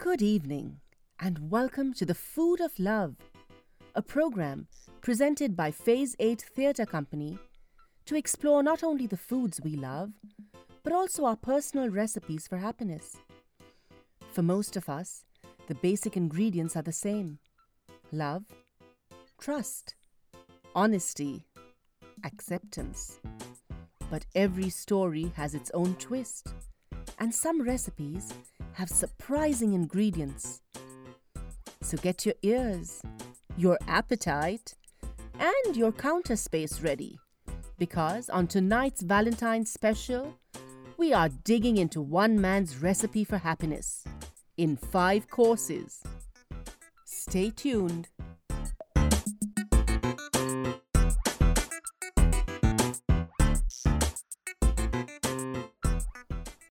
Good evening, and welcome to the Food of Love, a program presented by Phase 8 Theatre Company to explore not only the foods we love, but also our personal recipes for happiness. For most of us, the basic ingredients are the same love, trust, honesty, acceptance. But every story has its own twist, and some recipes have surprising ingredients. So get your ears, your appetite, and your counter space ready because on tonight's Valentine's special, we are digging into one man's recipe for happiness in five courses. Stay tuned.